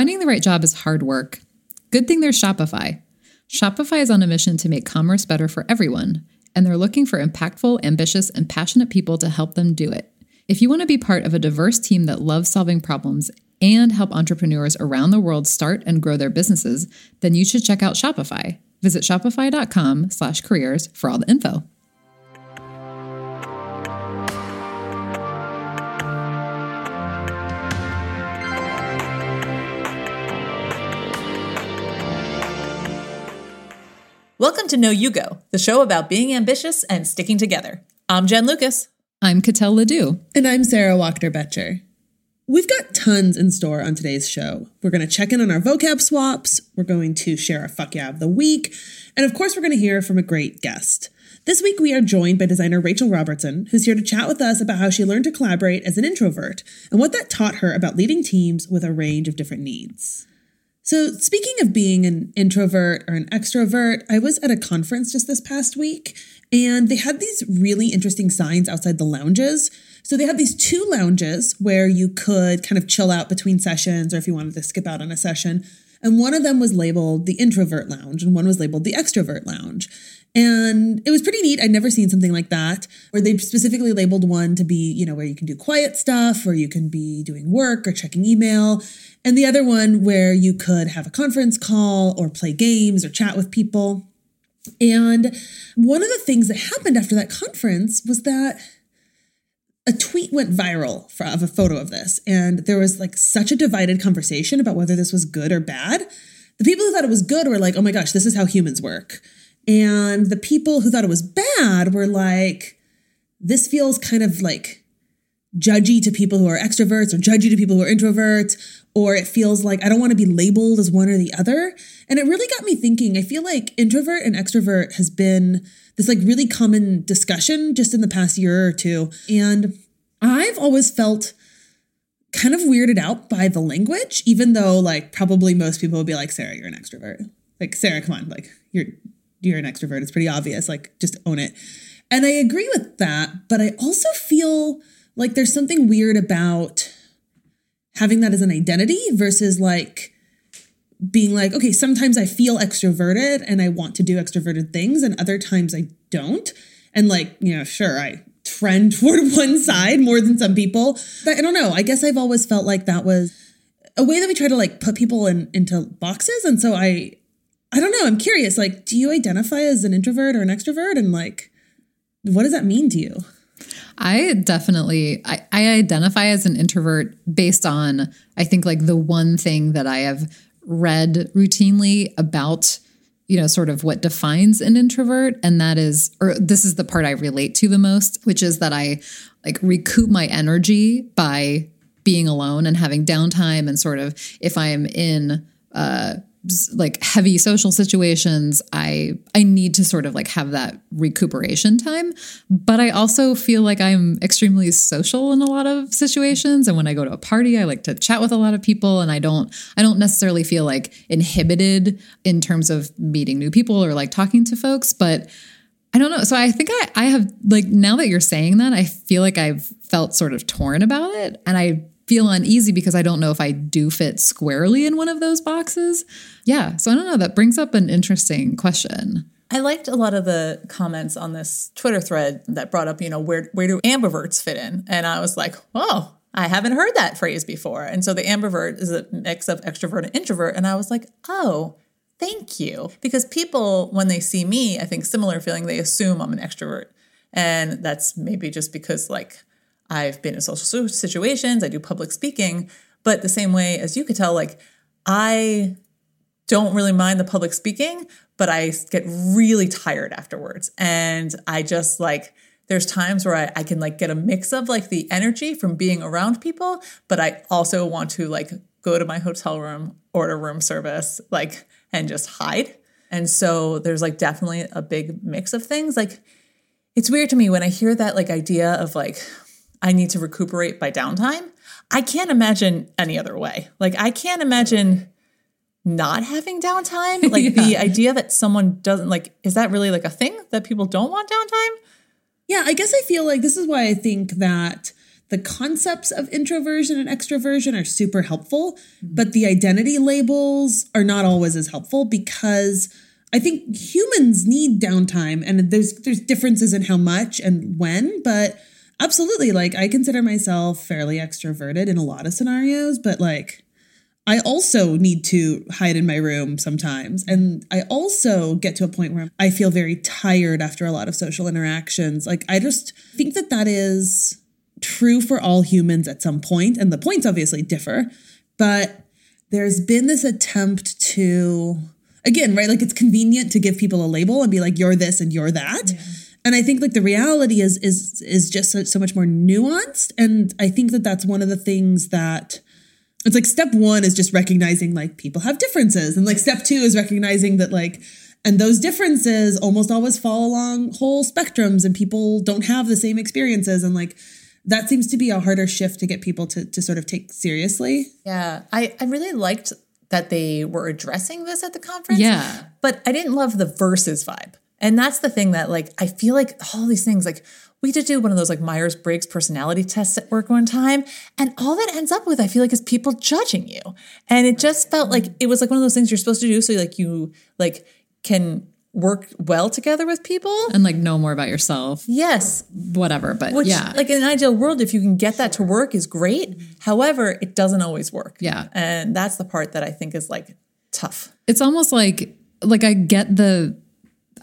Finding the right job is hard work. Good thing there's Shopify. Shopify is on a mission to make commerce better for everyone, and they're looking for impactful, ambitious, and passionate people to help them do it. If you want to be part of a diverse team that loves solving problems and help entrepreneurs around the world start and grow their businesses, then you should check out Shopify. Visit shopify.com/careers for all the info. Welcome to No, You Go, the show about being ambitious and sticking together. I'm Jenn Lukas. I'm Katel LeDû. And I'm Sara Wachter-Boettcher. We've got tons in store on today's show. We're going to check in on our vocab swaps, we're going to share a fuck yeah of the week, and of course, we're going to hear from a great guest. This week, we are joined by designer Rachel Robertson, who's here to chat with us about how she learned to collaborate as an introvert and what that taught her about leading teams with a range of different needs. So, speaking of being an introvert or an extrovert, I was at a conference just this past week and they had these really interesting signs outside the lounges. So, they had these two lounges where you could kind of chill out between sessions or if you wanted to skip out on a session. And one of them was labeled the introvert lounge and one was labeled the extrovert lounge. And it was pretty neat. I'd never seen something like that where they specifically labeled one to be, you know, where you can do quiet stuff or you can be doing work or checking email. And the other one where you could have a conference call or play games or chat with people. And one of the things that happened after that conference was that a tweet went viral for, of a photo of this. And there was like such a divided conversation about whether this was good or bad. The people who thought it was good were like, oh my gosh, this is how humans work. And the people who thought it was bad were like, this feels kind of like judgy to people who are extroverts or judgy to people who are introverts, or it feels like I don't want to be labeled as one or the other. And it really got me thinking. I feel like introvert and extrovert has been this like really common discussion just in the past year or two. And I've always felt kind of weirded out by the language, even though like probably most people would be like, Sara, you're an extrovert. Like, Sara, come on, like you're you're an extrovert. It's pretty obvious. Like, just own it. And I agree with that, but I also feel like there's something weird about having that as an identity versus like being like, okay, sometimes I feel extroverted and I want to do extroverted things, and other times I don't. And like, you know, sure, I trend toward one side more than some people. But I don't know. I guess I've always felt like that was a way that we try to like put people in into boxes. And so I I don't know. I'm curious. Like, do you identify as an introvert or an extrovert? And like, what does that mean to you? I definitely I, I identify as an introvert based on I think like the one thing that I have read routinely about you know sort of what defines an introvert and that is or this is the part I relate to the most which is that I like recoup my energy by being alone and having downtime and sort of if I am in uh like heavy social situations i i need to sort of like have that recuperation time but i also feel like i'm extremely social in a lot of situations and when i go to a party i like to chat with a lot of people and i don't i don't necessarily feel like inhibited in terms of meeting new people or like talking to folks but I don't know. So I think I, I have like now that you're saying that, I feel like I've felt sort of torn about it. And I feel uneasy because I don't know if I do fit squarely in one of those boxes. Yeah. So I don't know. That brings up an interesting question. I liked a lot of the comments on this Twitter thread that brought up, you know, where where do ambiverts fit in? And I was like, oh, I haven't heard that phrase before. And so the ambivert is a mix of extrovert and introvert. And I was like, oh, thank you. Because people, when they see me, I think similar feeling, they assume I'm an extrovert. And that's maybe just because like I've been in social situations, I do public speaking, but the same way as you could tell, like I don't really mind the public speaking, but I get really tired afterwards. And I just like, there's times where I, I can like get a mix of like the energy from being around people, but I also want to like go to my hotel room, order room service, like, and just hide. And so there's like definitely a big mix of things. Like, it's weird to me when I hear that like idea of like, I need to recuperate by downtime. I can't imagine any other way. Like, I can't imagine not having downtime. Like, yeah. the idea that someone doesn't, like, is that really like a thing that people don't want downtime? Yeah, I guess I feel like this is why I think that the concepts of introversion and extroversion are super helpful, mm-hmm. but the identity labels are not always as helpful because I think humans need downtime and there's there's differences in how much and when, but absolutely like I consider myself fairly extroverted in a lot of scenarios, but like I also need to hide in my room sometimes. And I also get to a point where I feel very tired after a lot of social interactions. Like, I just think that that is true for all humans at some point, and the points obviously differ, but there's been this attempt to, again, right? Like, it's convenient to give people a label and be like, you're this and you're that. Yeah. And I think like the reality is is is just so, so much more nuanced, and I think that that's one of the things that it's like step one is just recognizing like people have differences. And like step two is recognizing that like and those differences almost always fall along whole spectrums and people don't have the same experiences. And like that seems to be a harder shift to get people to, to sort of take seriously. Yeah. I, I really liked that they were addressing this at the conference. Yeah. But i didn't love the versus vibe and that's the thing that like i feel like all these things like we did do one of those like Myers Briggs personality tests at work one time. And all that ends up with, I feel like, is people judging you. And it just felt like it was like one of those things you're supposed to do. So like you like can work well together with people and like know more about yourself. Yes. Whatever. But Which, yeah. Like in an ideal world, if you can get that to work is great. However, it doesn't always work. Yeah. And that's the part that I think is like tough. It's almost like like I get the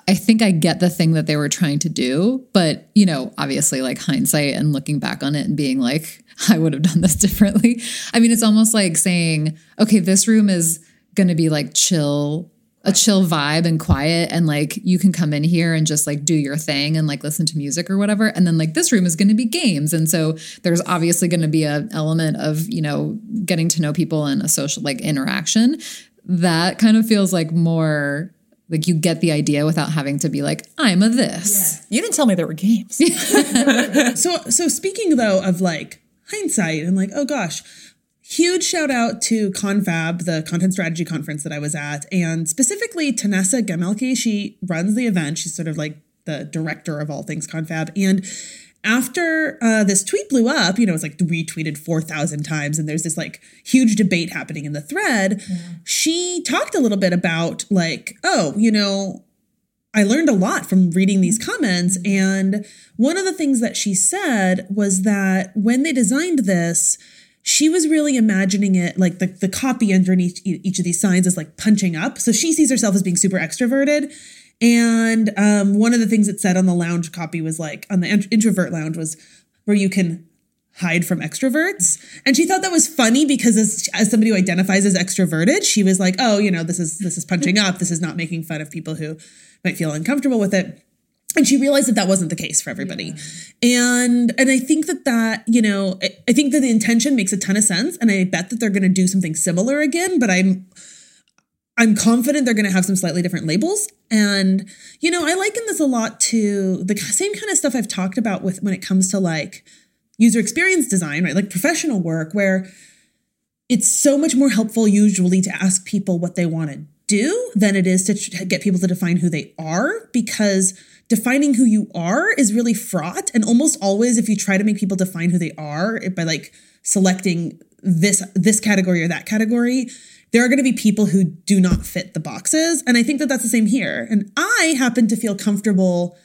I think I get the thing that they were trying to do, but you know, obviously like hindsight and looking back on it and being like, I would have done this differently. I mean, it's almost like saying, okay, this room is going to be like chill, a chill vibe and quiet. And like you can come in here and just like do your thing and like listen to music or whatever. And then like this room is going to be games. And so there's obviously going to be an element of, you know, getting to know people and a social like interaction. That kind of feels like more like you get the idea without having to be like, I'm a this. Yeah. You didn't tell me there were games. so so speaking though of like hindsight and like, oh gosh, huge shout out to Confab, the content strategy conference that I was at, and specifically Tenessa Gemelke. She runs the event. She's sort of like the director of all things Confab. And after uh, this tweet blew up, you know, it's like retweeted 4,000 times, and there's this like huge debate happening in the thread. Yeah. She talked a little bit about, like, oh, you know, I learned a lot from reading these comments. And one of the things that she said was that when they designed this, she was really imagining it like the, the copy underneath each of these signs is like punching up. So she sees herself as being super extroverted. And um, one of the things it said on the lounge copy was like on the introvert lounge was where you can hide from extroverts. And she thought that was funny because as, as somebody who identifies as extroverted, she was like, "Oh, you know, this is this is punching up. This is not making fun of people who might feel uncomfortable with it." And she realized that that wasn't the case for everybody. Yeah. And and I think that that, you know, I, I think that the intention makes a ton of sense and I bet that they're going to do something similar again, but I'm I'm confident they're going to have some slightly different labels. And, you know, I liken this a lot to the same kind of stuff I've talked about with when it comes to like user experience design, right? Like professional work, where it's so much more helpful usually to ask people what they want to do than it is to get people to define who they are because defining who you are is really fraught. And almost always, if you try to make people define who they are by like selecting this, this category or that category, there are going to be people who do not fit the boxes. And I think that that's the same here. And I happen to feel comfortable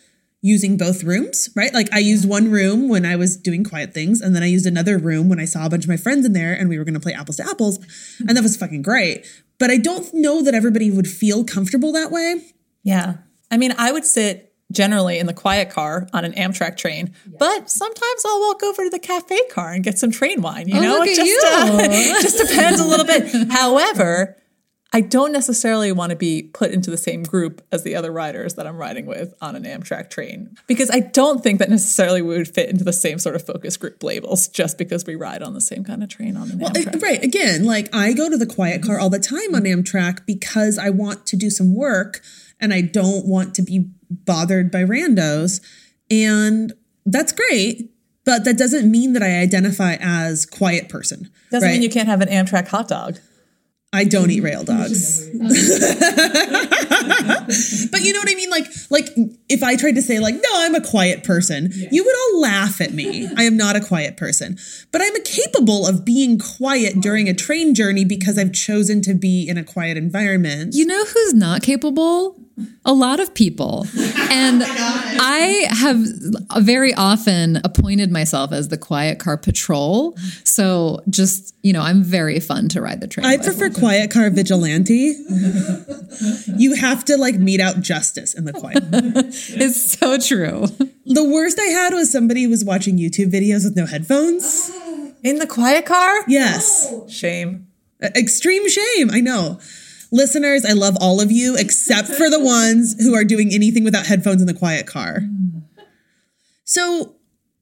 using both rooms, right? Like I used one room when I was doing quiet things, and then I used another room when I saw a bunch of my friends in there and we were going to play apples to apples. And that was fucking great. But I don't know that everybody would feel comfortable that way. Yeah. I mean, I would sit generally in the quiet car on an Amtrak train. Yeah. But sometimes I'll walk over to the cafe car and get some train wine. You oh, know, it just you. Uh, just depends a little bit. However, I don't necessarily want to be put into the same group as the other riders that I'm riding with on an Amtrak train because I don't think that necessarily we would fit into the same sort of focus group labels just because we ride on the same kind of train on an well, Amtrak. Right. Again, like I go to the quiet car all the time on Amtrak because I want to do some work and I don't want to be bothered by randos. And that's great. But that doesn't mean that I identify as quiet person. Doesn't right? mean you can't have an Amtrak hot dog. I don't eat rail dogs. but but you know what I mean? Like, like if I tried to say like, no, I'm a quiet person, you would all laugh at me. I am not a quiet person, but I'm capable of being quiet during a train journey because I've chosen to be in a quiet environment. You know who's not capable? A lot of people. And oh I have very often appointed myself as the quiet car patrol. So just, you know, I'm very fun to ride the train. I with. prefer quiet car vigilante. you have to like mete out justice in the quiet. It's so true. the worst I had was somebody was watching YouTube videos with no headphones. In the quiet car? Yes. Shame. Extreme shame. I know. Listeners, I love all of you except for the ones who are doing anything without headphones in the quiet car. So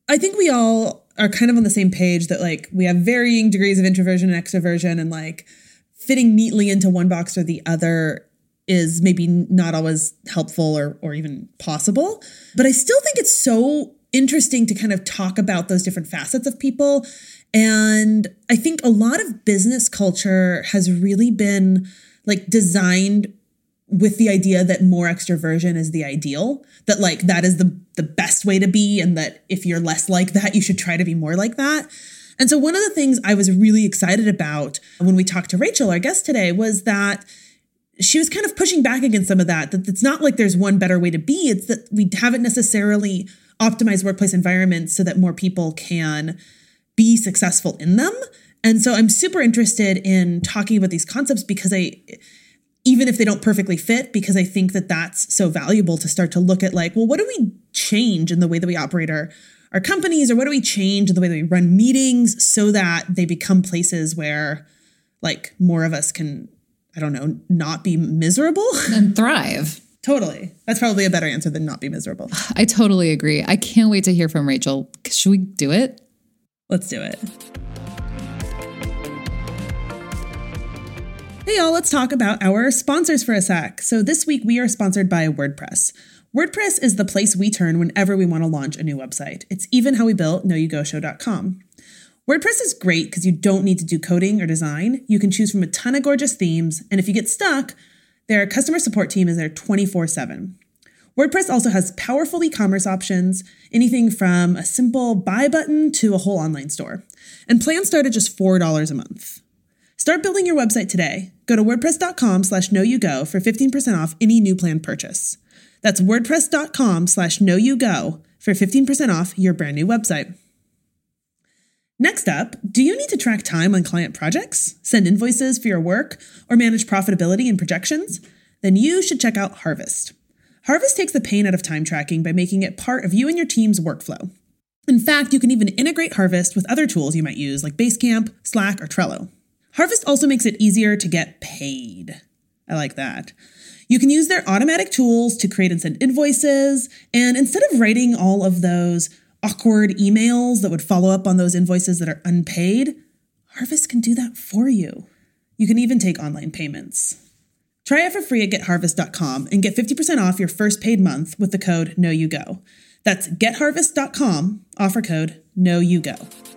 I think we all are kind of on the same page that like we have varying degrees of introversion and extroversion and like fitting neatly into one box or the other is maybe not always helpful or or even possible. But I still think it's so interesting to kind of talk about those different facets of people. And I think a lot of business culture has really been like designed with the idea that more extroversion is the ideal that like that is the the best way to be and that if you're less like that you should try to be more like that. And so one of the things i was really excited about when we talked to rachel our guest today was that she was kind of pushing back against some of that that it's not like there's one better way to be it's that we haven't necessarily optimized workplace environments so that more people can be successful in them and so i'm super interested in talking about these concepts because i even if they don't perfectly fit because i think that that's so valuable to start to look at like well what do we change in the way that we operate our our companies or what do we change in the way that we run meetings so that they become places where like more of us can i don't know not be miserable And thrive. totally that's probably a better answer than not be miserable I totally agree. I can't wait to hear from Rachel. Should we do it? let's do it Hey, y'all, let's talk about our sponsors for a sec. So, this week we are sponsored by WordPress. WordPress is the place we turn whenever we want to launch a new website. It's even how we built noyougoshow.com. WordPress is great because you don't need to do coding or design. You can choose from a ton of gorgeous themes, and if you get stuck, their customer support team is there 24 7. WordPress also has powerful e commerce options, anything from a simple buy button to a whole online store. And plans start at just $4 a month. Start building your website today. Go to wordpress.com slash noyougo for 15% off any new plan purchase. That's wordpress.com slash noyougo for 15% off your brand new website. Next up, do you need to track time on client projects, send invoices for your work, or manage profitability and projections? Then you should check out Harvest. Harvest takes the pain out of time tracking by making it part of you and your team's workflow. In fact, you can even integrate Harvest with other tools you might use like Basecamp, Slack, or Trello. Harvest also makes it easier to get paid. I like that. You can use their automatic tools to create and send invoices, and instead of writing all of those awkward emails that would follow up on those invoices that are unpaid, Harvest can do that for you. You can even take online payments. Try it for free at getharvest.com and get 50% off your first paid month with the code NOYOUGO. That's getharvest.com, offer code NOYOUGO.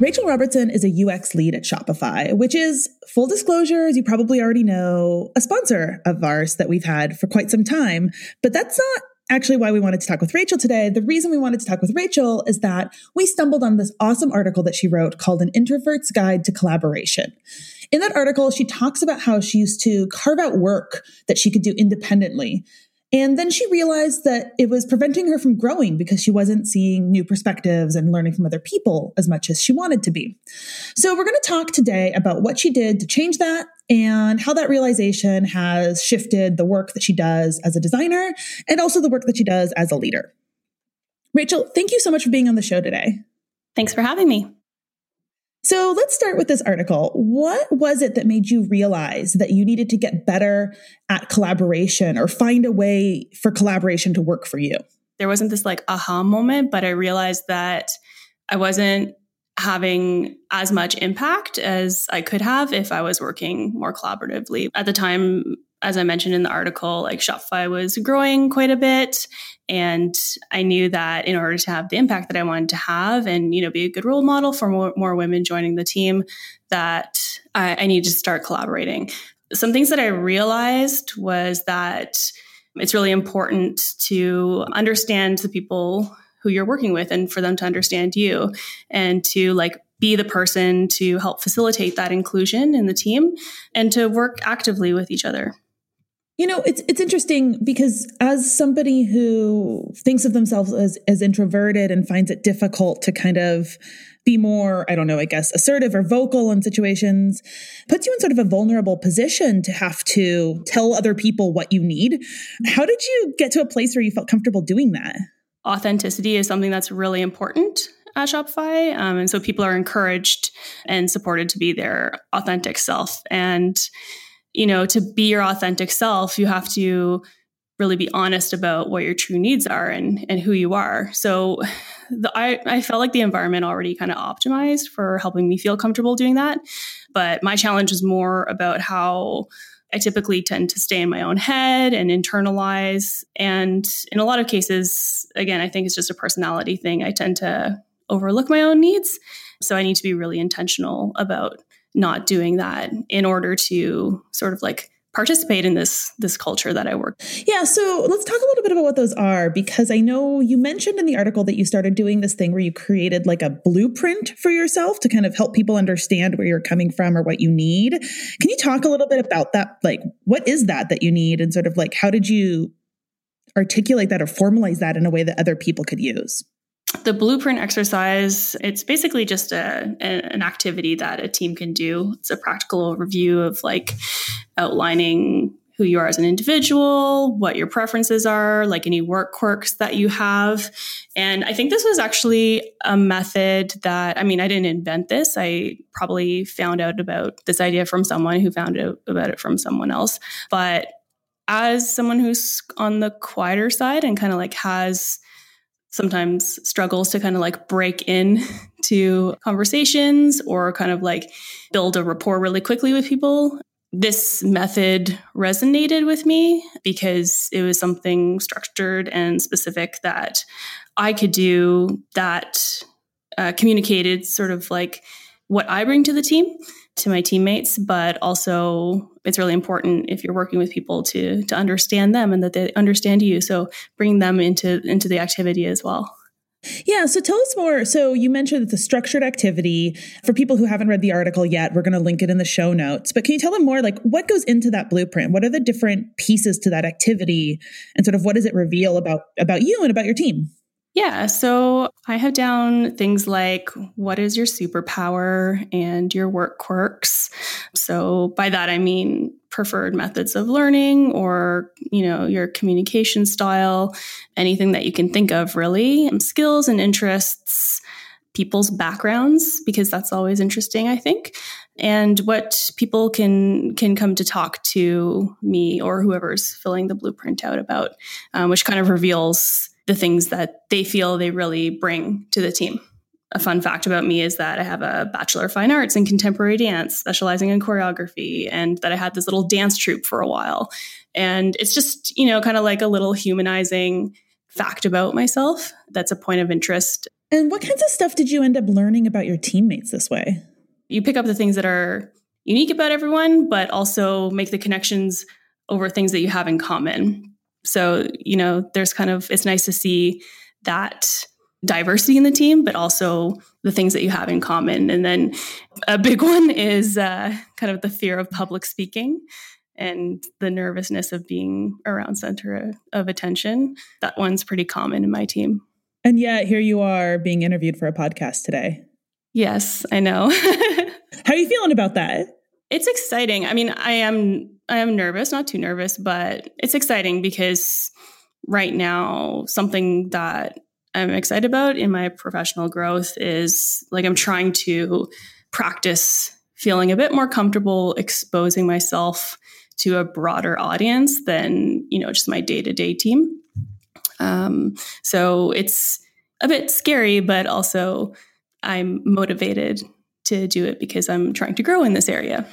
Rachel Robertson is a UX lead at Shopify, which is, full disclosure, as you probably already know, a sponsor of ours that we've had for quite some time. But that's not actually why we wanted to talk with Rachel today. The reason we wanted to talk with Rachel is that we stumbled on this awesome article that she wrote called An Introvert's Guide to Collaboration. In that article, she talks about how she used to carve out work that she could do independently. And then she realized that it was preventing her from growing because she wasn't seeing new perspectives and learning from other people as much as she wanted to be. So, we're going to talk today about what she did to change that and how that realization has shifted the work that she does as a designer and also the work that she does as a leader. Rachel, thank you so much for being on the show today. Thanks for having me. So let's start with this article. What was it that made you realize that you needed to get better at collaboration or find a way for collaboration to work for you? There wasn't this like aha moment, but I realized that I wasn't having as much impact as I could have if I was working more collaboratively. At the time, as I mentioned in the article, like Shopify was growing quite a bit. And I knew that in order to have the impact that I wanted to have and, you know, be a good role model for more, more women joining the team, that I, I needed to start collaborating. some things that I realized was that it's really important to understand the people who you're working with and for them to understand you and to like be the person to help facilitate that inclusion in the team and to work actively with each other. You know, it's it's interesting because as somebody who thinks of themselves as as introverted and finds it difficult to kind of be more, I don't know, I guess assertive or vocal in situations, puts you in sort of a vulnerable position to have to tell other people what you need. How did you get to a place where you felt comfortable doing that? Authenticity is something that's really important at Shopify. Um, and so people are encouraged and supported to be their authentic self. And, you know, to be your authentic self, you have to really be honest about what your true needs are and, and who you are. So the, I, I felt like the environment already kind of optimized for helping me feel comfortable doing that. But my challenge is more about how I typically tend to stay in my own head and internalize. And in a lot of cases, again, I think it's just a personality thing. I tend to overlook my own needs. So I need to be really intentional about not doing that in order to sort of like participate in this this culture that I work. Yeah, so let's talk a little bit about what those are because I know you mentioned in the article that you started doing this thing where you created like a blueprint for yourself to kind of help people understand where you're coming from or what you need. Can you talk a little bit about that like what is that that you need and sort of like how did you articulate that or formalize that in a way that other people could use? The blueprint exercise it's basically just a, an activity that a team can do. It's a practical review of like outlining who you are as an individual what your preferences are like any work quirks that you have. And i think this was actually a method that i mean i didn't invent this. I probably found out about this idea from someone who found out about it from someone else. But as someone who's on the quieter side and kind of like has sometimes struggles to kind of like break in to conversations or kind of like build a rapport really quickly with people. This method resonated with me because it was something structured and specific that I could do that uh, communicated sort of like what I bring to the team to my teammates, but also it's really important if you're working with people to to understand them and that they understand you. So bring them into into the activity as well. Yeah, so tell us more. So you mentioned it's a structured activity. For people who haven't read the article yet, we're going to link it in the show notes. But can you tell them more like what goes into that blueprint? What are the different pieces to that activity and sort of what does it reveal about about you and about your team? Yeah, so I have down things like what is your superpower and your work quirks. So by that I mean preferred methods of learning or, you know, your communication style, anything that you can think of really, um, skills and interests, people's backgrounds because that's always interesting, I think. And what people can can come to talk to me or whoever's filling the blueprint out about, um, which kind of reveals the things that they feel they really bring to the team. A fun fact about me is that I have a Bachelor of Fine Arts in Contemporary Dance, specializing in choreography, and that I had this little dance troupe for a while. And it's just, you know, kind of like a little humanizing fact about myself that's a point of interest. And what kinds of stuff did you end up learning about your teammates this way? You pick up the things that are unique about everyone, but also make the connections over things that you have in common. So, you know, there's kind of, it's nice to see that diversity in the team, but also the things that you have in common. And then a big one is uh, kind of the fear of public speaking and the nervousness of being around center of attention. That one's pretty common in my team. And yet, here you are being interviewed for a podcast today. Yes, I know. How are you feeling about that? It's exciting. I mean, I am I am nervous, not too nervous, but it's exciting because right now something that I'm excited about in my professional growth is like I'm trying to practice feeling a bit more comfortable exposing myself to a broader audience than, you know, just my day-to-day team. Um, so it's a bit scary, but also I'm motivated to do it because I'm trying to grow in this area.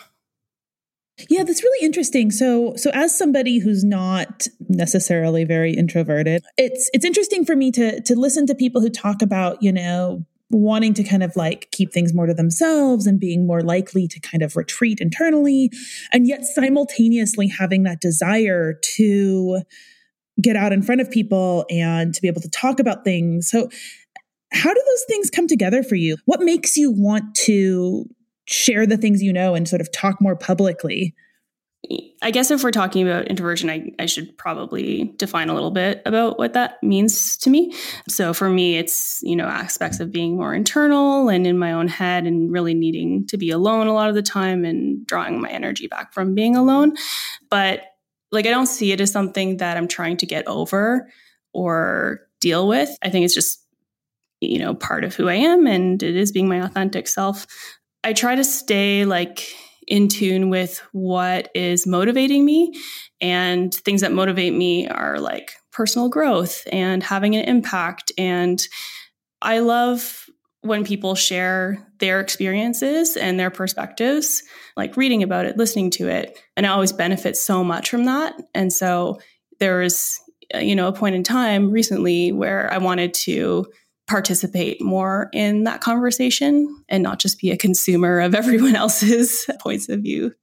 Yeah, that's really interesting. So, so as somebody who's not necessarily very introverted, it's it's interesting for me to to listen to people who talk about, you know, wanting to kind of like keep things more to themselves and being more likely to kind of retreat internally, and yet simultaneously having that desire to get out in front of people and to be able to talk about things. So, how do those things come together for you? What makes you want to share the things you know and sort of talk more publicly? I guess if we're talking about introversion, I, I should probably define a little bit about what that means to me. So for me, it's, you know, aspects of being more internal and in my own head and really needing to be alone a lot of the time and drawing my energy back from being alone. But like, I don't see it as something that I'm trying to get over or deal with. I think it's just, you know, part of who I am and it is being my authentic self. I try to stay like, in tune with what is motivating me. And things that motivate me are like personal growth and having an impact. And I love when people share their experiences and their perspectives, like reading about it, listening to it. And I always benefit so much from that. And so there was, you know, a point in time recently where I wanted to participate more in that conversation and not just be a consumer of everyone else's points of view.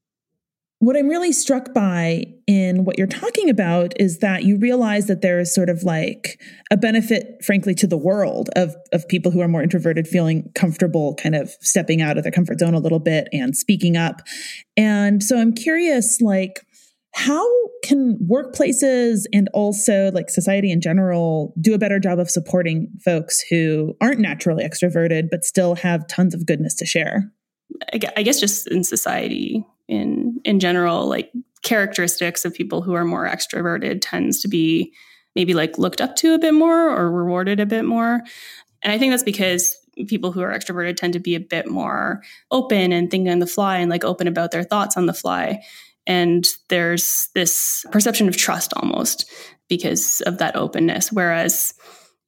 What I'm really struck by in what you're talking about is that you realize that there is sort of like a benefit, frankly, to the world of, of people who are more introverted feeling comfortable kind of stepping out of their comfort zone a little bit and speaking up. And so I'm curious, like, how can workplaces and also like society in general do a better job of supporting folks who aren't naturally extroverted but still have tons of goodness to share? I guess just in society in in general, like characteristics of people who are more extroverted tends to be maybe like looked up to a bit more or rewarded a bit more. And I think that's because people who are extroverted tend to be a bit more open and thinking on the fly and like open about their thoughts on the fly. And there's this perception of trust almost because of that openness. Whereas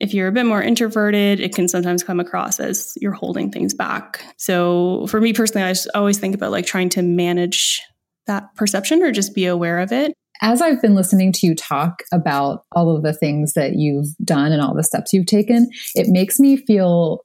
if you're a bit more introverted, it can sometimes come across as you're holding things back. So for me personally, I always think about like trying to manage that perception or just be aware of it. As I've been listening to you talk about all of the things that you've done and all the steps you've taken, it makes me feel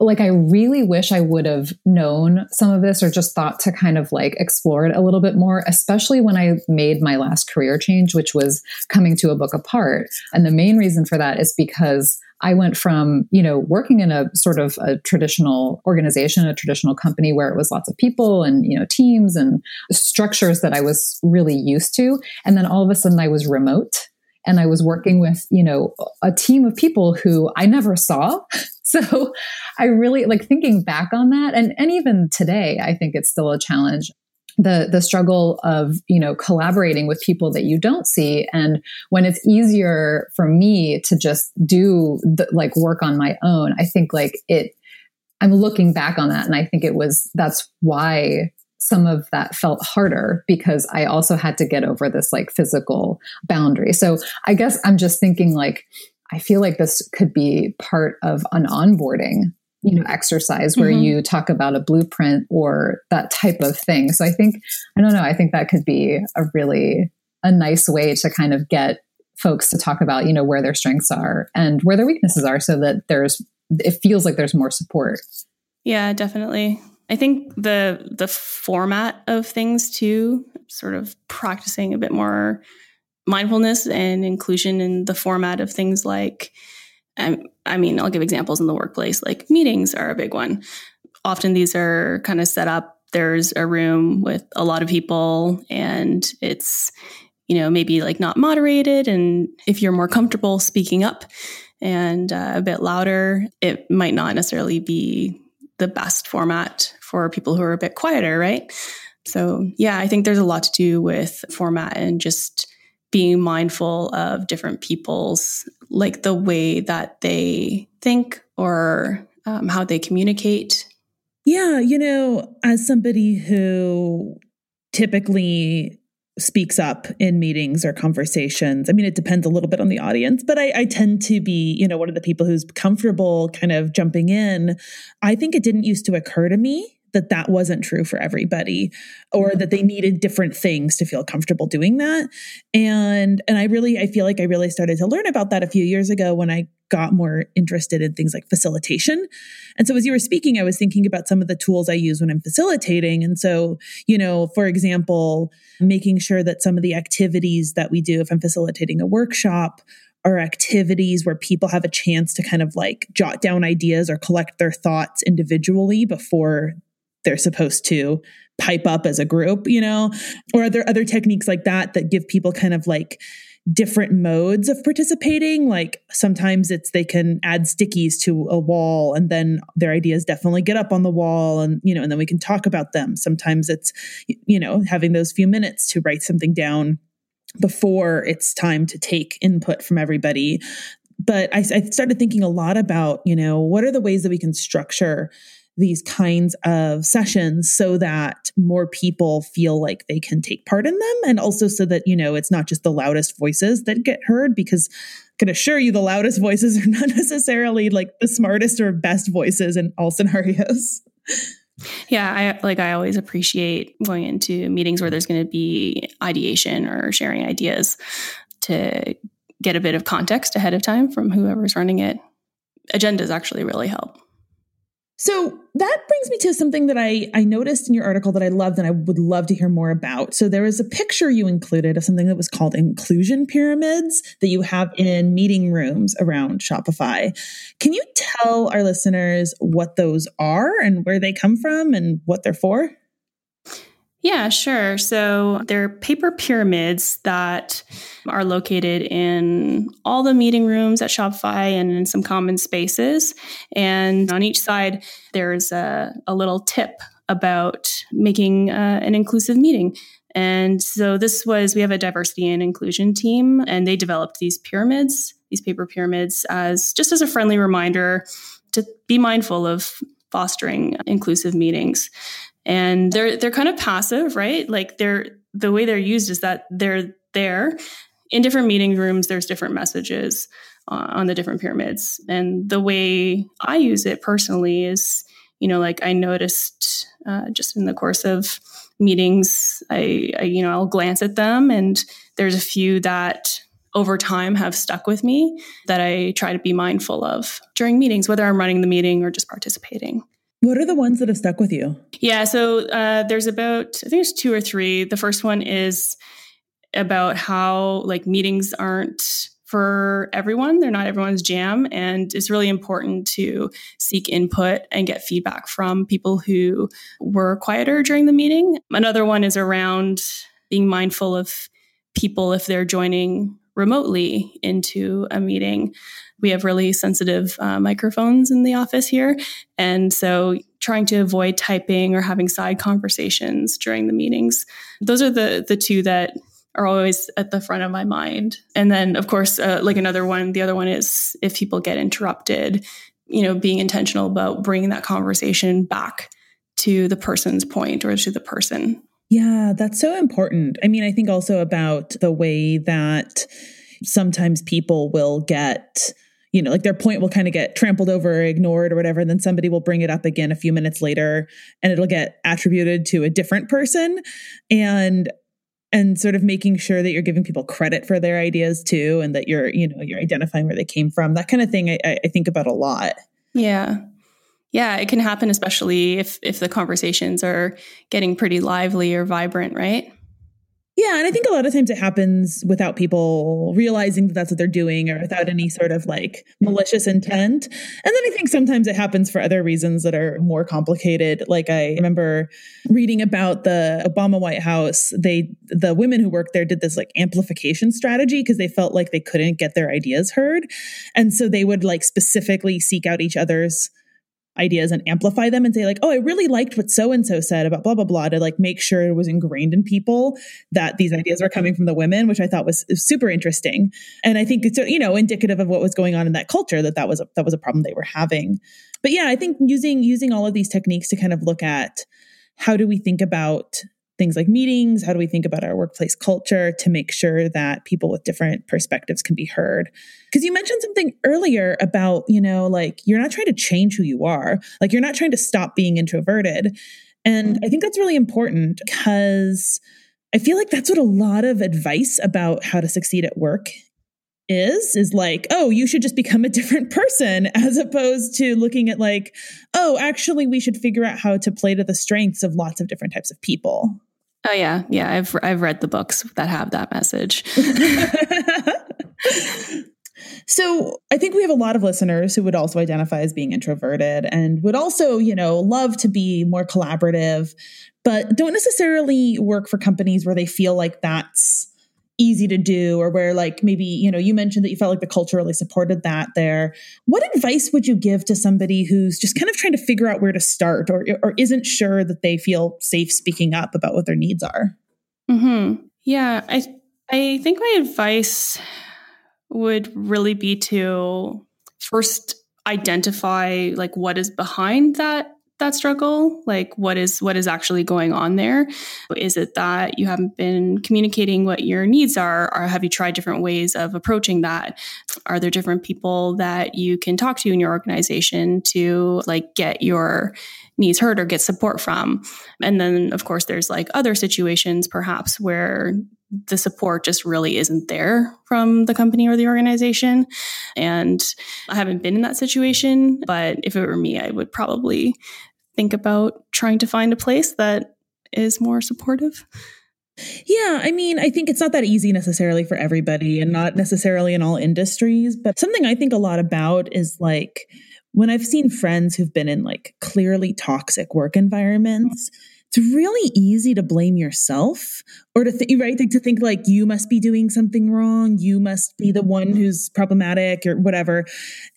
like I really wish I would have known some of this or just thought to kind of like explore it a little bit more, especially when I made my last career change, which was coming to A Book Apart. And the main reason for that is because I went from, you know, working in a sort of a traditional organization, a traditional company where it was lots of people and, you know, teams and structures that I was really used to. And then all of a sudden I was remote and I was working with, you know, a team of people who I never saw. So I really like thinking back on that. And, and even today, I think it's still a challenge the the struggle of you know collaborating with people that you don't see and when it's easier for me to just do the, like work on my own i think like it i'm looking back on that and i think it was that's why some of that felt harder because I also had to get over this like physical boundary. So I guess I'm just thinking like, I feel like this could be part of an onboarding you know exercise where mm-hmm. you talk about a blueprint or that type of thing. So i think i don't know i think that could be a really a nice way to kind of get folks to talk about you know where their strengths are and where their weaknesses are so that there's it feels like there's more support. Yeah definitely. I think the the format of things too, sort of practicing a bit more mindfulness and inclusion in the format of things like um, I mean, I'll give examples in the workplace, like meetings are a big one. Often these are kind of set up. There's a room with a lot of people, and it's, you know, maybe like not moderated. And if you're more comfortable speaking up and uh, a bit louder, it might not necessarily be the best format for people who are a bit quieter, right? So, yeah, I think there's a lot to do with format and just being mindful of different people's, like the way that they think or um, how they communicate. Yeah, you know, as somebody who typically speaks up in meetings or conversations. I mean, it depends a little bit on the audience, but I, I, tend to be, you know, one of the people who's comfortable kind of jumping in. I think it didn't used to occur to me that that wasn't true for everybody or mm-hmm. that they needed different things to feel comfortable doing that. And and i really i feel like i really started to learn about that a few years ago when i got more interested in things like facilitation. And so as you were speaking i was thinking about some of the tools i use when i'm facilitating. And so you know for example making sure that some of the activities that we do if i'm facilitating a workshop are activities where people have a chance to kind of like jot down ideas or collect their thoughts individually before they're supposed to pipe up as a group, you know? Or are there other techniques like that that give people kind of like different modes of participating? Like sometimes it's they can add stickies to a wall and then their ideas definitely get up on the wall and, you know, and then we can talk about them. Sometimes it's, you know, having those few minutes to write something down before it's time to take input from everybody. But I, I started thinking a lot about, you know, what are the ways that we can structure these kinds of sessions so that more people feel like they can take part in them. And also so that you know it's not just the loudest voices that get heard because I can assure you the loudest voices are not necessarily like the smartest or best voices in all scenarios. Yeah i like i always appreciate going into meetings where there's going to be ideation or sharing ideas to get a bit of context ahead of time from whoever's running it. Agendas actually really help so that brings me to something that I, I noticed in your article that I loved and I would love to hear more about. So there was a picture you included of something that was called inclusion pyramids that you have in meeting rooms around Shopify. Can you tell our listeners what those are and where they come from and what they're for? Yeah, sure. So they're paper pyramids that are located in all the meeting rooms at Shopify and in some common spaces. And on each side, there's a, a little tip about making uh, an inclusive meeting. And so this was, we have a diversity and inclusion team, and they developed these pyramids, these paper pyramids, as just as a friendly reminder to be mindful of fostering inclusive meetings and they're they're kind of passive, right? Like they're the way they're used is that they're there in different meeting rooms. There's different messages uh, on the different pyramids, and the way I use it personally is, you know, like I noticed uh, just in the course of meetings, I, I you know I'll glance at them, and there's a few that over time have stuck with me that I try to be mindful of during meetings, whether I'm running the meeting or just participating. What are the ones that have stuck with you? Yeah, so uh, there's about I think there's two or three. The first one is about how like meetings aren't for everyone. They're not everyone's jam, and it's really important to seek input and get feedback from people who were quieter during the meeting. Another one is around being mindful of people if they're joining remotely into a meeting we have really sensitive uh, microphones in the office here. And so trying to avoid typing or having side conversations during the meetings. Those are the, the two that are always at the front of my mind. And then, of course, uh, like another one, the other one is if people get interrupted, you know, being intentional about bringing that conversation back to the person's point or to the person. Yeah, that's so important. I mean, I think also about the way that sometimes people will get you know, like their point will kind of get trampled over or ignored or whatever. And then somebody will bring it up again a few minutes later and it'll get attributed to a different person. And and sort of making sure that you're giving people credit for their ideas too and that you're you know you're identifying where they came from that kind of thing i, I think about a lot yeah yeah it can happen especially if if the conversations are getting pretty lively or vibrant right yeah, and I think a lot of times it happens without people realizing that that's what they're doing or without any sort of like malicious intent. And then I think sometimes it happens for other reasons that are more complicated. Like I remember reading about the Obama White House, they the women who worked there did this like amplification strategy because they felt like they couldn't get their ideas heard. And so they would like specifically seek out each other's ideas and amplify them and say like, oh, I really liked what so and so said about blah blah blah to like make sure it was ingrained in people that these ideas were coming from the women, which I thought was super interesting. And I think it's uh, you know indicative of what was going on in that culture that that was a, that was a problem they were having. But yeah, I think using using all of these techniques to kind of look at how do we think about things like meetings? How do we think about our workplace culture to make sure that people with different perspectives can be heard? Because you mentioned something earlier about, you know, like you're not trying to change who you are, like you're not trying to stop being introverted. And I think that's really important because I feel like that's what a lot of advice about how to succeed at work is is like oh you should just become a different person as opposed to looking at like oh actually we should figure out how to play to the strengths of lots of different types of people oh yeah. Yeah i've i've read the books that have that message. So i think we have a lot of listeners who would also identify as being introverted and would also you know love to be more collaborative but don't necessarily work for companies where they feel like that's easy to do or where like maybe you know you mentioned that you felt like the culture really supported that there. What advice would you give to somebody who's just kind of trying to figure out where to start or or isn't sure that they feel safe speaking up about what their needs are? Hmm yeah i i think my advice would really be to first identify like what is behind that that struggle? Like what is what is actually going on there? Is it that you haven't been communicating what your needs are or have you tried different ways of approaching that? Are there different people that you can talk to in your organization to like get your needs heard or get support from? And then of course there's like other situations perhaps where the support just really isn't there from the company or the organization. And I haven't been in that situation, but if it were me, I would probably think about trying to find a place that is more supportive. Yeah, I mean, I think it's not that easy necessarily for everybody and not necessarily in all industries, but something I think a lot about is like when I've seen friends who've been in like clearly toxic work environments. Mm-hmm it's really easy to blame yourself or to think, right? To think like you must be doing something wrong. You must be the one who's problematic or whatever.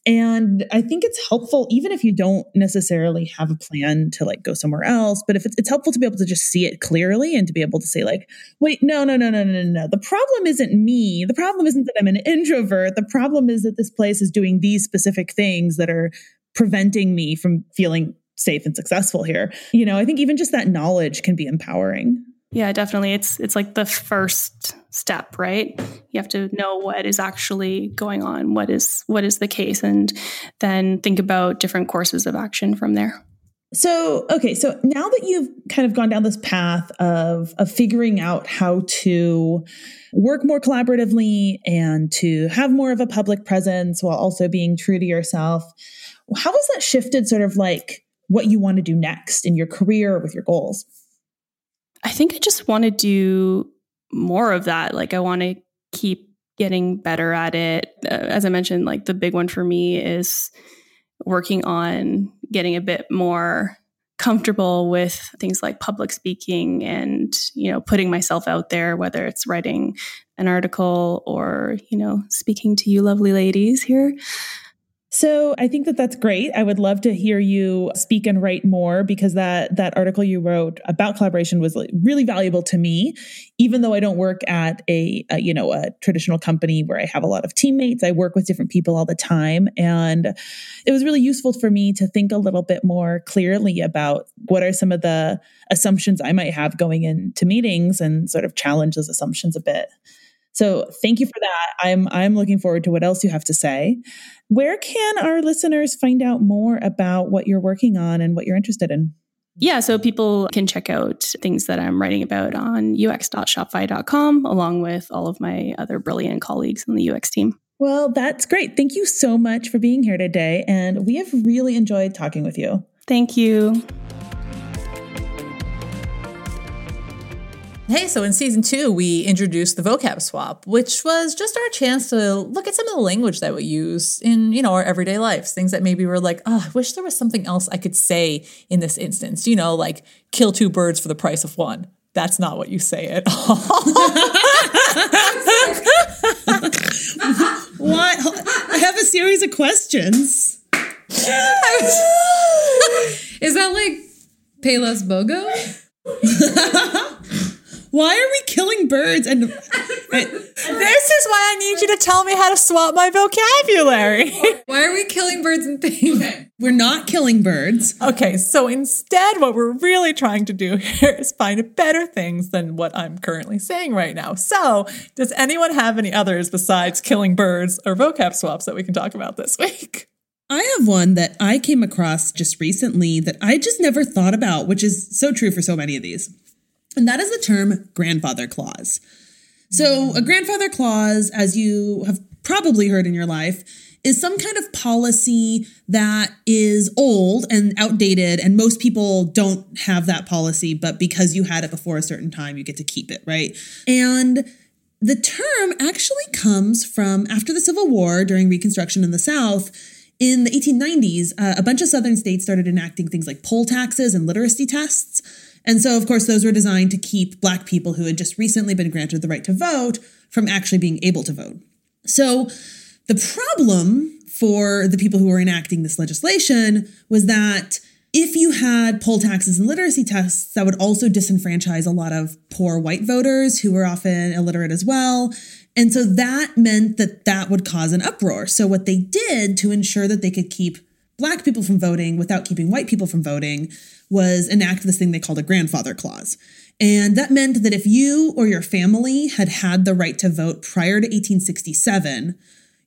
And I think it's helpful, even if you don't necessarily have a plan to like go somewhere else, but if it's, it's helpful to be able to just see it clearly and to be able to say like, wait, no, no, no, no, no, no. The problem isn't me. The problem isn't that I'm an introvert. The problem is that this place is doing these specific things that are preventing me from feeling safe and successful here. You know, I think even just that knowledge can be empowering. Yeah, definitely. It's it's like the first step, right? You have to know what is actually going on, what is what is the case and then think about different courses of action from there. So, okay, so now that you've kind of gone down this path of of figuring out how to work more collaboratively and to have more of a public presence while also being true to yourself, how has that shifted sort of like what you want to do next in your career with your goals? I think I just want to do more of that. Like, I want to keep getting better at it. Uh, as I mentioned, like, the big one for me is working on getting a bit more comfortable with things like public speaking and you know putting myself out there whether it's writing an article or you know speaking to you lovely ladies here so I think that that's great. I would love to hear you speak and write more because that that article you wrote about collaboration was really valuable to me. Even though I don't work at a, a you know a traditional company where I have a lot of teammates, I work with different people all the time, and it was really useful for me to think a little bit more clearly about what are some of the assumptions I might have going into meetings and sort of challenge those assumptions a bit. So thank you for that. I'm I'm looking forward to what else you have to say. Where can our listeners find out more about what you're working on and what you're interested in? Yeah, so people can check out things that I'm writing about on ux.shopify.com along with all of my other brilliant colleagues on the UX team. Well, that's great. Thank you so much for being here today and we have really enjoyed talking with you. Thank you. Hey, so in season two, we introduced the vocab swap, which was just our chance to look at some of the language that we use in, you know, our everyday lives. Things that maybe we're like, oh, I wish there was something else I could say in this instance. You know, like kill two birds for the price of one. That's not what you say at all. what? I have a series of questions. Is that like Payless BOGO? Why are we killing birds? And This is why I need you to tell me how to swap my vocabulary. Why are we killing birds and things? we're not killing birds. okay, so instead, what we're really trying to do here is find better things than what I'm currently saying right now. So, does anyone have any others besides killing birds or vocab swaps that we can talk about this week? I have one that I came across just recently that I just never thought about, which is so true for so many of these. And that is the term grandfather clause. So, a grandfather clause, as you have probably heard in your life, is some kind of policy that is old and outdated, and most people don't have that policy, but because you had it before a certain time, you get to keep it, right? And the term actually comes from after the Civil War during Reconstruction in the South. In the 1890s, uh, a bunch of Southern states started enacting things like poll taxes and literacy tests. And so, of course, those were designed to keep Black people who had just recently been granted the right to vote from actually being able to vote. So, the problem for the people who were enacting this legislation was that if you had poll taxes and literacy tests, that would also disenfranchise a lot of poor white voters who were often illiterate as well. And so that meant that that would cause an uproar. So, what they did to ensure that they could keep black people from voting without keeping white people from voting was enact this thing they called a grandfather clause. And that meant that if you or your family had had the right to vote prior to 1867,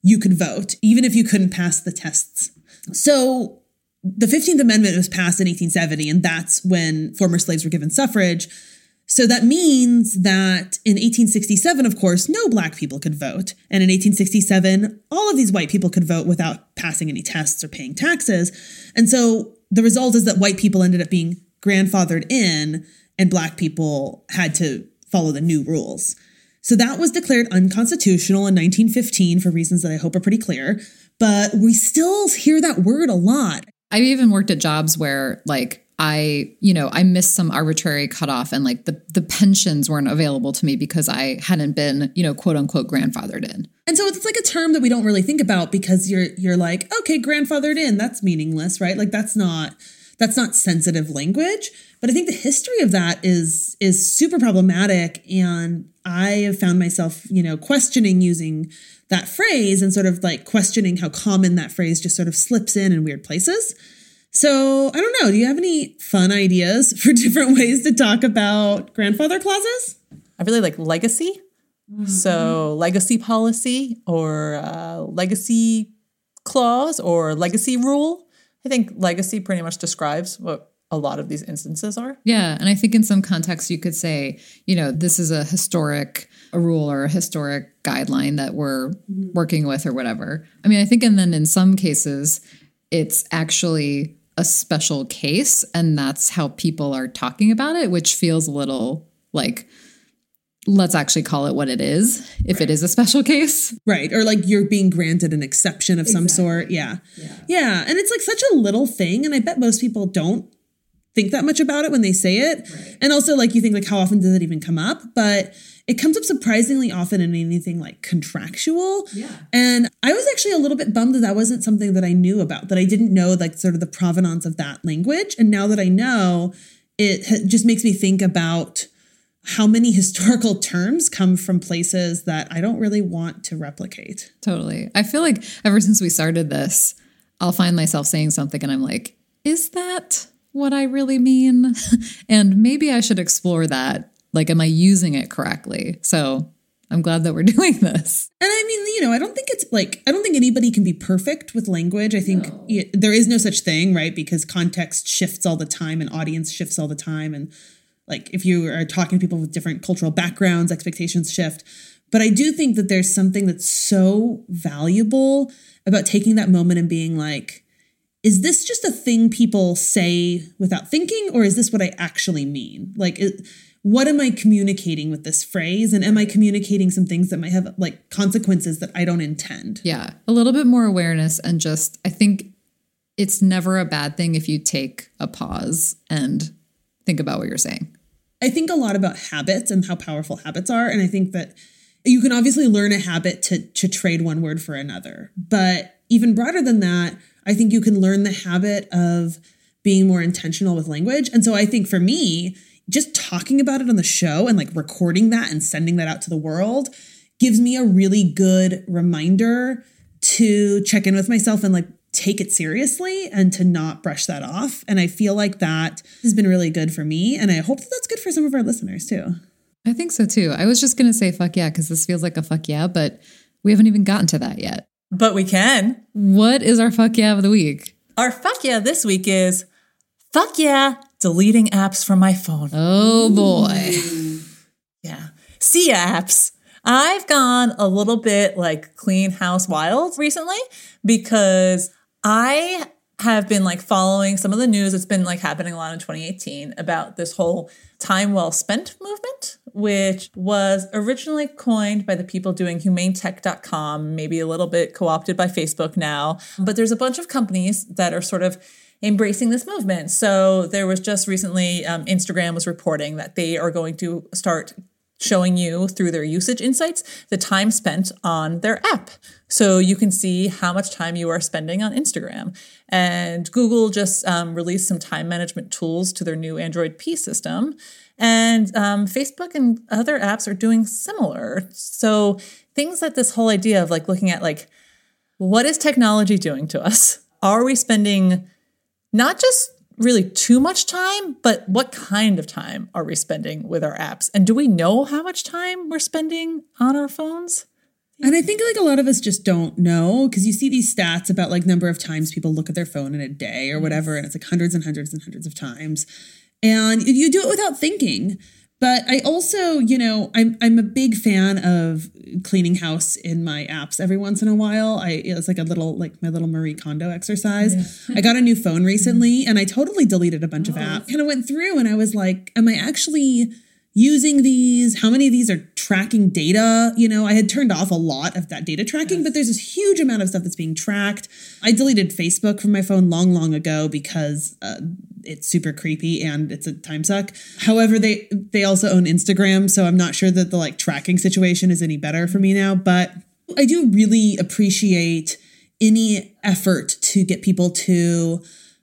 you could vote, even if you couldn't pass the tests. So the 15th Amendment was passed in 1870, and that's when former slaves were given suffrage. So that means that in 1867, of course, no black people could vote. And in 1867, all of these white people could vote without passing any tests or paying taxes. And so the result is that white people ended up being grandfathered in, and black people had to follow the new rules. So that was declared unconstitutional in 1915 for reasons that I hope are pretty clear. But we still hear that word a lot. I've even worked at jobs where like I, you know, I missed some arbitrary cutoff and like the the pensions weren't available to me because I hadn't been, you know, quote unquote grandfathered in. And so it's like a term that we don't really think about because you're you're like, okay, grandfathered in, that's meaningless, right? Like that's not that's not sensitive language. But I think the history of that is is super problematic and I have found myself, you know, questioning using that phrase and sort of like questioning how common that phrase just sort of slips in in weird places. So I don't know. Do you have any fun ideas for different ways to talk about grandfather clauses? I really like legacy. So, legacy policy or uh, legacy clause or legacy rule. I think legacy pretty much describes what a lot of these instances are. Yeah, and I think in some contexts you could say, you know, this is a historic a rule or a historic guideline that we're working with or whatever. I mean, I think and then in some cases it's actually a special case and that's how people are talking about it, which feels a little like let's actually call it what it is if it is a special case. Right. Or like you're being granted an exception of some sort. Yeah. yeah. Yeah. And it's like such a little thing. And I bet most people don't think that much about it when they say it. Right. And also like you think like how often does it even come up? But it comes up surprisingly often in anything like contractual. Yeah. And I was actually a little bit bummed that that wasn't something that I knew about, that I didn't know like sort of the provenance of that language. And now that I know, it just makes me think about how many historical terms come from places that I don't really want to replicate. Totally. I feel like ever since we started this, I'll find myself saying something and I'm like, is that what I really mean? and maybe I should explore that. Like, am I using it correctly? So I'm glad that we're doing this. And I mean, you know, I don't think it's like, I don't think anybody can be perfect with language. I think no. it, there is no such thing, right? Because context shifts all the time and audience shifts all the time. And like if you are talking to people with different cultural backgrounds, expectations shift. But I do think that there's something that's so valuable about taking that moment and being like, is this just a thing people say without thinking, or is this what I actually mean? Like, it, what am I communicating with this phrase? And am I communicating some things that might have like consequences that I don't intend? Yeah, a little bit more awareness and just, I think it's never a bad thing if you take a pause and think about what you're saying. I think a lot about habits and how powerful habits are. And I think that you can obviously learn a habit to, to trade one word for another. But even broader than that, I think you can learn the habit of being more intentional with language. And so I think for me, just talking about it on the show and like recording that and sending that out to the world gives me a really good reminder to check in with myself and like take it seriously and to not brush that off. And I feel like that has been really good for me. And I hope that that's good for some of our listeners too. I think so too. I was just going to say fuck yeah, because this feels like a fuck yeah, but we haven't even gotten to that yet. But we can. What is our fuck yeah of the week? Our fuck yeah this week is fuck yeah, deleting apps from my phone. Oh boy. Yeah. See apps. I've gone a little bit like clean house wild recently because I have been like following some of the news that's been like happening a lot in 2018 about this whole time well spent movement, which was originally coined by the people doing humanetech.com, maybe a little bit co opted by Facebook now. But there's a bunch of companies that are sort of embracing this movement. So there was just recently, um, Instagram was reporting that they are going to start showing you through their usage insights the time spent on their app. So you can see how much time you are spending on Instagram. And Google just um, released some time management tools to their new Android P system. And um, Facebook and other apps are doing similar. So things that this whole idea of like looking at like, what is technology doing to us? Are we spending not just really too much time, but what kind of time are we spending with our apps? And do we know how much time we're spending on our phones? And I think like a lot of us just don't know because you see these stats about like number of times people look at their phone in a day or whatever, and it's like hundreds and hundreds and hundreds of times. And you do it without thinking. But I also, you know, I'm I'm a big fan of cleaning house in my apps every once in a while. I it's like a little like my little Marie Kondo exercise. I got a new phone recently and I totally deleted a bunch of apps. Kind of went through and I was like, am I actually using these? How many of these are tracking data? You know, I had turned off a lot of that data tracking, but there's this huge amount of stuff that's being tracked. I deleted Facebook from my phone long, long ago because uh, it's super creepy and it's a time suck. However, they they also own Instagram, so I'm not sure that the like tracking situation is any better for me now, but I do really appreciate any effort to get people to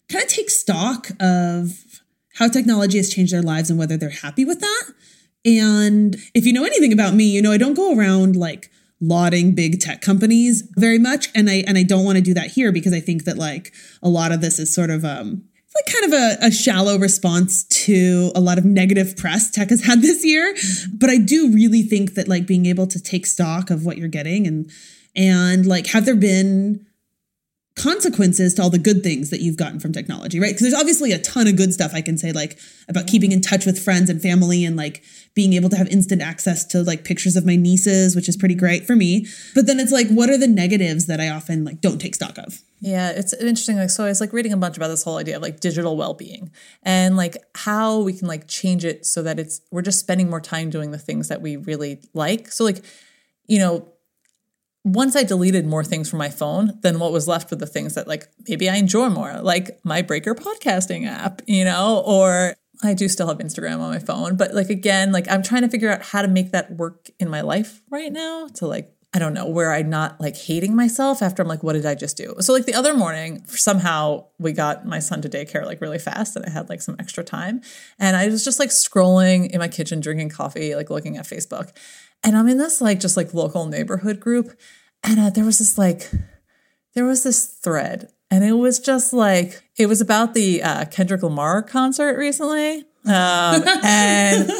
kind of take stock of how technology has changed their lives and whether they're happy with that. And if you know anything about me, you know I don't go around like lauding big tech companies very much and I and I don't want to do that here because I think that like a lot of this is sort of um like kind of a, a, shallow response to a lot of negative press tech has had this year. Mm-hmm. But I do really think that like being able to take stock of what you're getting and and like have there been consequences to all the good things that you've gotten from technology, right? Because there's obviously a ton of good stuff I can say, like about keeping in touch with friends and family and like being able to have instant access to like pictures of my nieces, which is pretty great for me. But then it's like, what are the negatives that I often like don't take stock of? Yeah, it's interesting. Like, so I was like reading a bunch about this whole idea of like digital well-being and like how we can like change it so that it's we're just spending more time doing the things that we really like. So like, you know, once I deleted more things from my phone, then what was left were the things that like maybe I enjoy more, like my Breaker podcasting app, you know, or I do still have Instagram on my phone. But like again, like I'm trying to figure out how to make that work in my life right now to like I don't know, where I'm not like hating myself after I'm like, what did I just do? So like the other morning, somehow we got my son to daycare like really fast and I had like some extra time. And I was just like scrolling in my kitchen, drinking coffee, like looking at Facebook. And I'm in this like just like local neighborhood group. And uh, there was this like, there was this thread and it was just like, it was about the uh, Kendrick Lamar concert recently. Um, and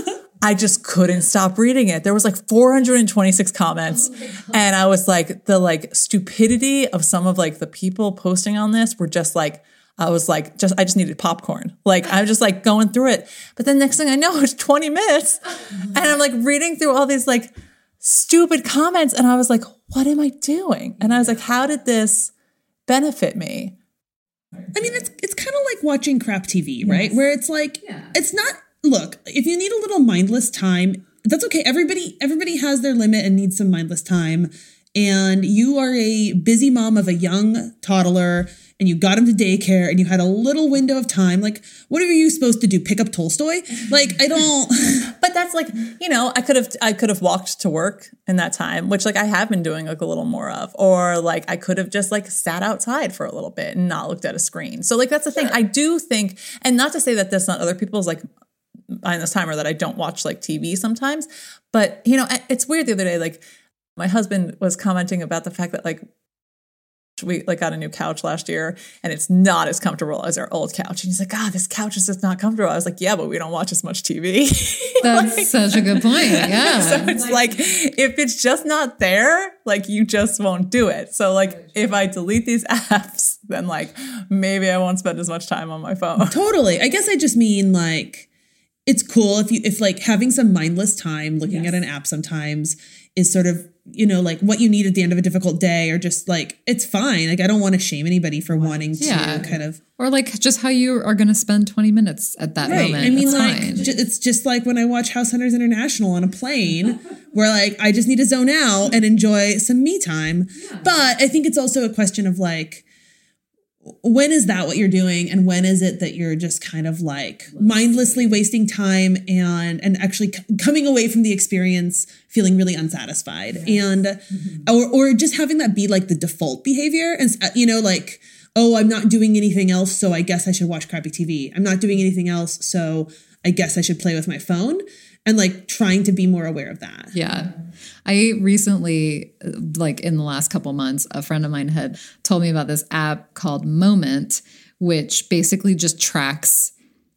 I just couldn't stop reading it. There was like 426 comments. Oh and I was like, the like stupidity of some of like the people posting on this were just like, I was like, just, I just needed popcorn. Like, I'm just like going through it. But then next thing I know, it's 20 minutes. And I'm like reading through all these like stupid comments. And I was like, what am I doing? And I was like, how did this benefit me? I mean, it's, it's kind of like watching crap TV, right? Yes. Where it's like, yeah. it's not look, if you need a little mindless time, that's okay. Everybody everybody has their limit and needs some mindless time. And you are a busy mom of a young toddler and you got him to daycare and you had a little window of time. Like, what are you supposed to do? Pick up Tolstoy? Like, I don't But that's like, you know, I could have I could have walked to work in that time, which like I have been doing like a little more of. Or like I could have just like sat outside for a little bit and not looked at a screen. So like that's the thing. I do think, and not to say that that's not other people's like behind this timer that I don't watch like TV sometimes. But you know, it's weird. The other day, like my husband was commenting about the fact that like we like got a new couch last year and it's not as comfortable as our old couch. And he's like, God, ah, this couch is just not comfortable. I was like, Yeah, but we don't watch as much TV. That's like, such a good point. Yeah. so it's like if it's just not there, like you just won't do it. So like if I delete these apps, then like maybe I won't spend as much time on my phone. Totally. I guess I just mean like it's cool if you if like having some mindless time looking yes. at an app sometimes is sort of you know like what you need at the end of a difficult day or just like it's fine like i don't want to shame anybody for wanting to yeah. kind of or like just how you are going to spend 20 minutes at that right. moment i mean it's like j- it's just like when i watch house hunters international on a plane where like i just need to zone out and enjoy some me time yeah. but i think it's also a question of like when is that what you're doing? And when is it that you're just kind of like mindlessly wasting time and and actually c- coming away from the experience feeling really unsatisfied? And mm-hmm. or or just having that be like the default behavior? And you know like oh i'm not doing anything else so i guess i should watch crappy tv i'm not doing anything else so i guess i should play with my phone and like trying to be more aware of that yeah I recently, like in the last couple months, a friend of mine had told me about this app called Moment, which basically just tracks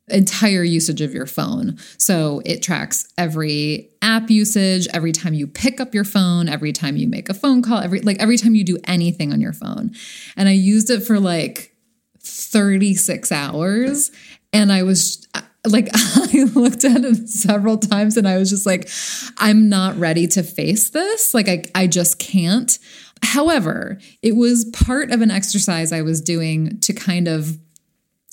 entire usage of your phone. So it tracks every app usage, every time you pick up your phone, every time you make a phone call, every like every time you do anything on your phone. And I used it for like 36 hours and I was like I looked at it several times and I was just like, I'm not ready to face this. Like I, I just can't. However, it was part of an exercise I was doing to kind of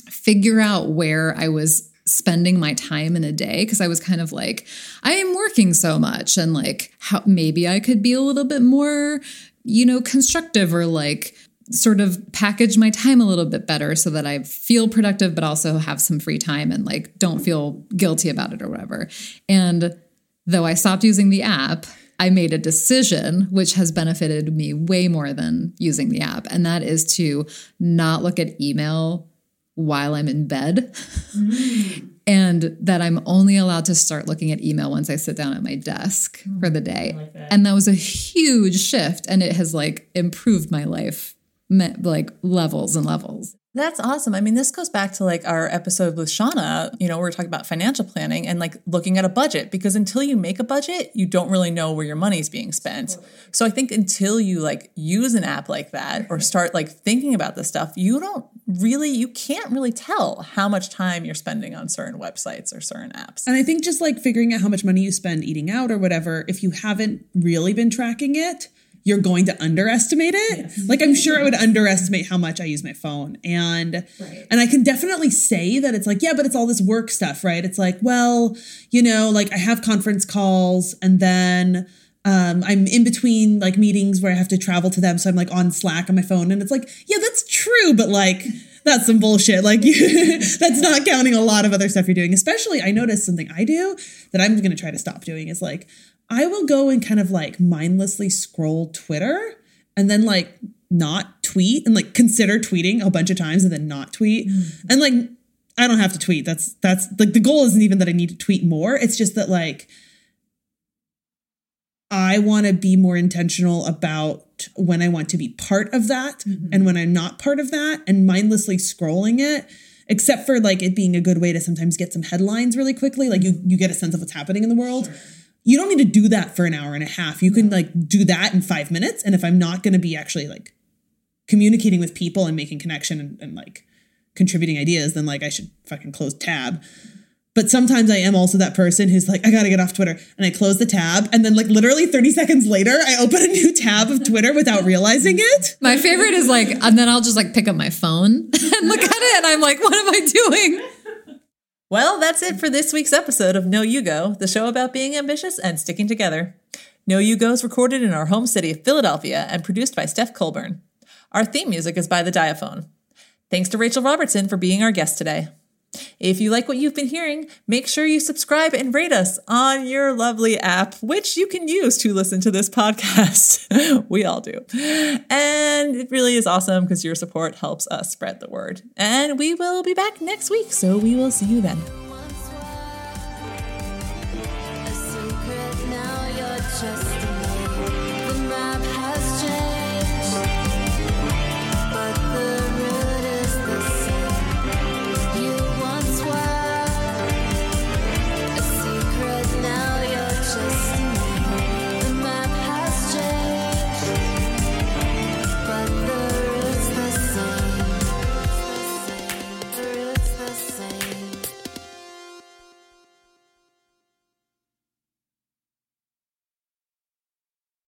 figure out where I was spending my time in a day because I was kind of like, I am working so much and like how maybe I could be a little bit more, you know, constructive or like sort of package my time a little bit better so that I feel productive, but also have some free time and like don't feel guilty about it or whatever. And though I stopped using the app, I made a decision which has benefited me way more than using the app. And that is to not look at email while I'm in bed. Mm. and that I'm only allowed to start looking at email once I sit down at my desk for the day. Like that. And that was a huge shift and it has like improved my life like levels and levels. That's awesome. I mean, this goes back to like our episode with Shauna. You know, we are talking about financial planning and like looking at a budget because until you make a budget, you don't really know where your money's being spent. So I think until you like use an app like that or start like thinking about this stuff, you don't really, you can't really tell how much time you're spending on certain websites or certain apps. And I think just like figuring out how much money you spend eating out or whatever, if you haven't really been tracking it, you're going to underestimate it. Yes. Like I'm sure I would underestimate how much I use my phone. And right. and I can definitely say that it's like, yeah, but it's all this work stuff, right? It's like, well, you know, like I have conference calls and then um, I'm in between like meetings where I have to travel to them. So I'm like on Slack on my phone. And it's like, yeah, that's true, but like that's some bullshit. Like that's not counting a lot of other stuff you're doing. Especially I noticed something I do that I'm gonna try to stop doing is like I will go and kind of like mindlessly scroll Twitter and then like not tweet and like consider tweeting a bunch of times and then not tweet. Mm-hmm. And like I don't have to tweet. That's that's like the goal isn't even that I need to tweet more. It's just that like I want to be more intentional about when I want to be part of that mm-hmm. and when I'm not part of that and mindlessly scrolling it except for like it being a good way to sometimes get some headlines really quickly like you you get a sense of what's happening in the world. Sure you don't need to do that for an hour and a half. You can like do that in five minutes. And if I'm not going to be actually like communicating with people and making connection and, and, like contributing ideas, then like I should fucking close tab. But sometimes I am also that person who's like, I gotta get off Twitter. And I close the tab. And then, like, literally 30 seconds later, I open a new tab of Twitter without realizing it. My favorite is like, and then I'll just like pick up my phone and look at it. And I'm like, what am I doing? Well, that's it for this week's episode of No, You Go, the show about being ambitious and sticking together. No, You Go is recorded in our home city of Philadelphia and produced by Steph Colburn. Our theme music is by The Diaphone. Thanks to Rachel Robertson for being our guest today. If you like what you've been hearing, make sure you subscribe and rate us on your lovely app, which you can use to listen to this podcast. we all do. And it really is awesome because your support helps us spread the word. And we will be back next week, so we will see you then.